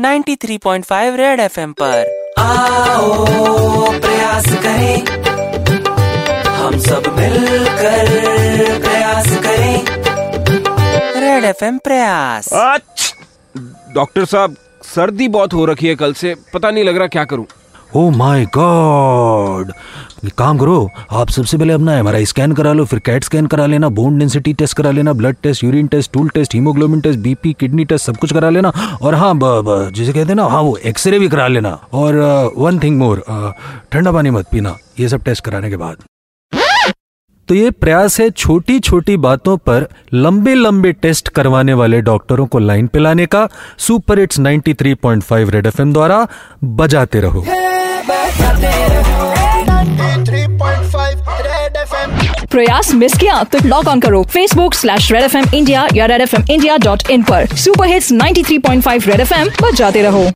93.5 red FM पर। आओ प्रयास करें। हम सब मिलकर प्रयास करें। रेड एफएम प्रयास। अच्छा! डॉक्टर साहब सर्दी बहुत हो रखी है कल से। पता नहीं लग रहा क्या करूँ। ओ माय गॉड काम करो आप सबसे पहले अपना एमआरआई स्कैन करा लो फिर कैट स्कैन करा लेना बोन डेंसिटी टेस्ट करा लेना blood test urine test stool test haemoglobin test BP kidney test सब कुछ करा लेना। और हाँ ब, ब, जिसे कहते हैं ना हाँ वो एक्सरे भी करा लेना। और वन थिंग मोर ठंडा पानी मत पीना ये सब टेस्ट कराने के बाद। तो ये प्रयास है छोटी छोटी बातों पर लंबे लंबे टेस्ट करवाने वाले डॉक्टरों को लाइन पे लाने का। सुपर हिट्स 93.5 रेड एफएम द्वारा बजाते रहो। प्रयास मिस किया तो लॉग ऑन करो Facebook slash Red F M India या Red F M India dot in पर। Super hits 93.5 Red F M जाते रहो।